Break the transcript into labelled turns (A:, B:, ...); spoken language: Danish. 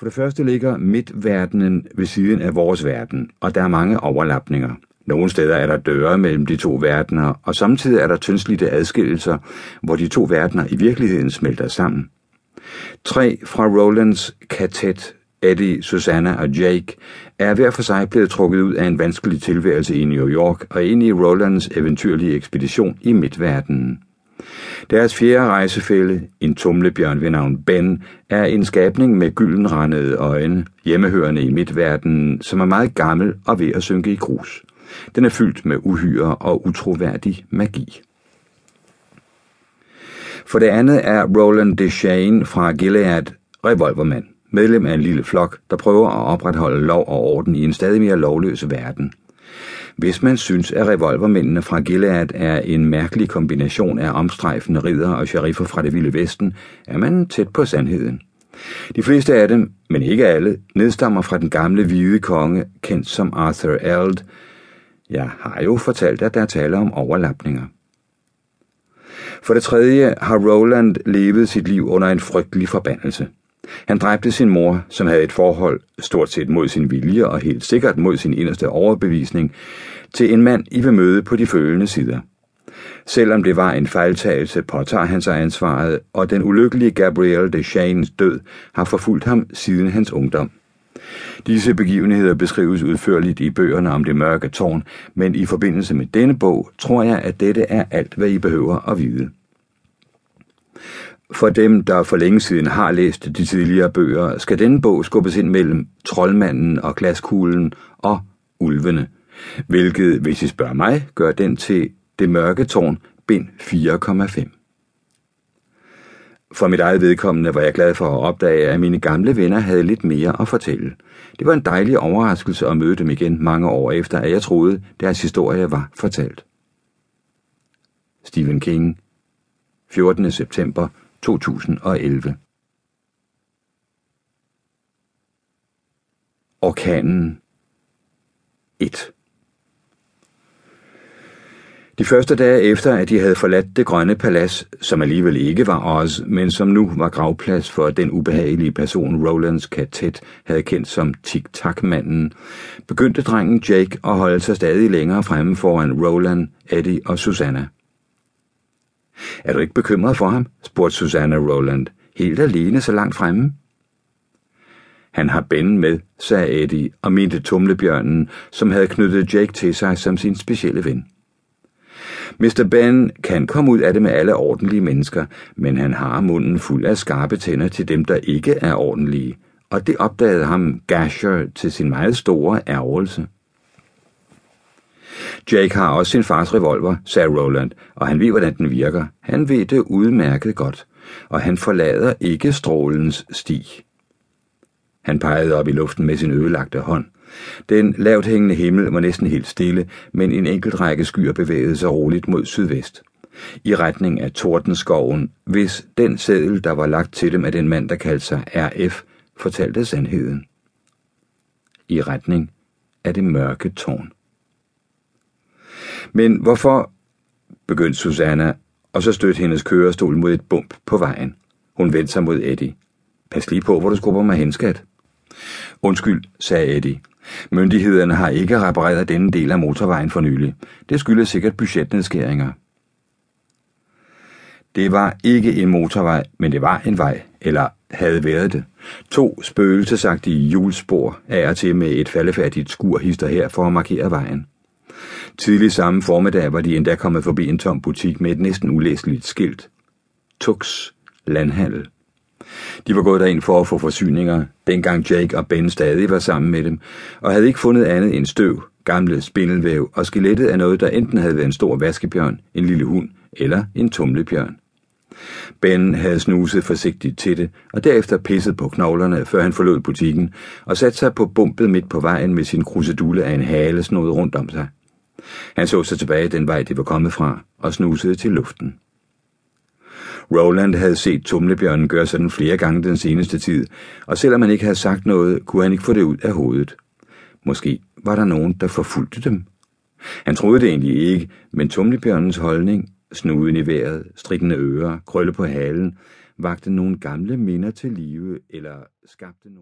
A: For det første ligger midtverdenen ved siden af vores verden, og der er mange overlapninger. Nogle steder er der døre mellem de to verdener, og samtidig er der tyndslidte adskillelser, hvor de to verdener i virkeligheden smelter sammen. Tre fra Rolands katet, Eddie, Susanna og Jake, er hver for sig blevet trukket ud af en vanskelig tilværelse i New York og ind i Rolands eventyrlige ekspedition i midtverdenen. Deres fjerde rejsefælde, en tumlebjørn ved navn Ben, er en skabning med gyldenrandede øjne, hjemmehørende i midtverdenen, som er meget gammel og ved at synke i grus. Den er fyldt med uhyre og utroværdig magi. For det andet er Roland Deschain fra Gilead revolvermand, medlem af en lille flok, der prøver at opretholde lov og orden i en stadig mere lovløs verden. Hvis man synes, at revolvermændene fra Gilead er en mærkelig kombination af omstrejfende ridder og sheriffer fra det vilde vesten, er man tæt på sandheden. De fleste af dem, men ikke alle, nedstammer fra den gamle hvide konge, kendt som Arthur Eld. Jeg har jo fortalt, at der er tale om overlapninger. For det tredje har Roland levet sit liv under en frygtelig forbandelse. Han dræbte sin mor, som havde et forhold, stort set mod sin vilje og helt sikkert mod sin inderste overbevisning, til en mand, I vil møde på de følgende sider. Selvom det var en fejltagelse, påtager han sig ansvaret, og den ulykkelige Gabrielle de Chaines død har forfulgt ham siden hans ungdom. Disse begivenheder beskrives udførligt i bøgerne om det mørke tårn, men i forbindelse med denne bog tror jeg, at dette er alt, hvad I behøver at vide. For dem, der for længe siden har læst de tidligere bøger, skal denne bog skubbes ind mellem troldmanden og glaskuglen og ulvene, hvilket, hvis I spørger mig, gør den til Det mørke tårn, bind 4,5. For mit eget vedkommende var jeg glad for at opdage, at mine gamle venner havde lidt mere at fortælle. Det var en dejlig overraskelse at møde dem igen mange år efter, at jeg troede, deres historie var fortalt. Stephen King 14. september 2011 Orkanen 1 De første dage efter, at de havde forladt det grønne palads, som alligevel ikke var Oz, men som nu var gravplads for den ubehagelige person Rolands katet havde kendt som Tic-Tac-manden, begyndte drengen Jake at holde sig stadig længere fremme foran Roland, Eddie og Susanna. Er du ikke bekymret for ham? spurgte Susanna Roland. Helt alene så langt fremme? Han har Ben med, sagde Eddie og mente tumlebjørnen, som havde knyttet Jake til sig som sin specielle ven. Mr. Ben kan komme ud af det med alle ordentlige mennesker, men han har munden fuld af skarpe tænder til dem, der ikke er ordentlige, og det opdagede ham Gasher til sin meget store ærgelse. Jake har også sin fars revolver, sagde Roland, og han ved, hvordan den virker. Han ved det udmærket godt, og han forlader ikke strålens sti. Han pegede op i luften med sin ødelagte hånd. Den lavt hængende himmel var næsten helt stille, men en enkelt række skyer bevægede sig roligt mod sydvest. I retning af Tordenskoven, hvis den seddel, der var lagt til dem af den mand, der kaldte sig RF, fortalte sandheden. I retning af det mørke tårn. Men hvorfor, begyndte Susanna, og så stødte hendes kørestol mod et bump på vejen. Hun vendte sig mod Eddie. Pas lige på, hvor du skubber mig hen, skat. Undskyld, sagde Eddie. Myndighederne har ikke repareret denne del af motorvejen for nylig. Det skyldes sikkert budgetnedskæringer. Det var ikke en motorvej, men det var en vej, eller havde været det. To spøgelsesagtige hjulspor af og til med et faldefærdigt skur hister her for at markere vejen. Tidlig samme formiddag var de endda kommet forbi en tom butik med et næsten ulæseligt skilt. Tux Landhandel. De var gået derind for at få forsyninger, dengang Jake og Ben stadig var sammen med dem, og havde ikke fundet andet end støv, gamle spindelvæv og skelettet af noget, der enten havde været en stor vaskebjørn, en lille hund eller en tumlebjørn. Ben havde snuset forsigtigt til det, og derefter pisset på knoglerne, før han forlod butikken, og satte sig på bumpet midt på vejen med sin krusedule af en hale snod rundt om sig. Han så sig tilbage den vej, de var kommet fra, og snusede til luften. Roland havde set tumlebjørnen gøre sådan flere gange den seneste tid, og selvom han ikke havde sagt noget, kunne han ikke få det ud af hovedet. Måske var der nogen, der forfulgte dem. Han troede det egentlig ikke, men tumlebjørnens holdning, snuden i vejret, strikkende ører, krølle på halen, vagte nogle gamle minder til live eller skabte nogle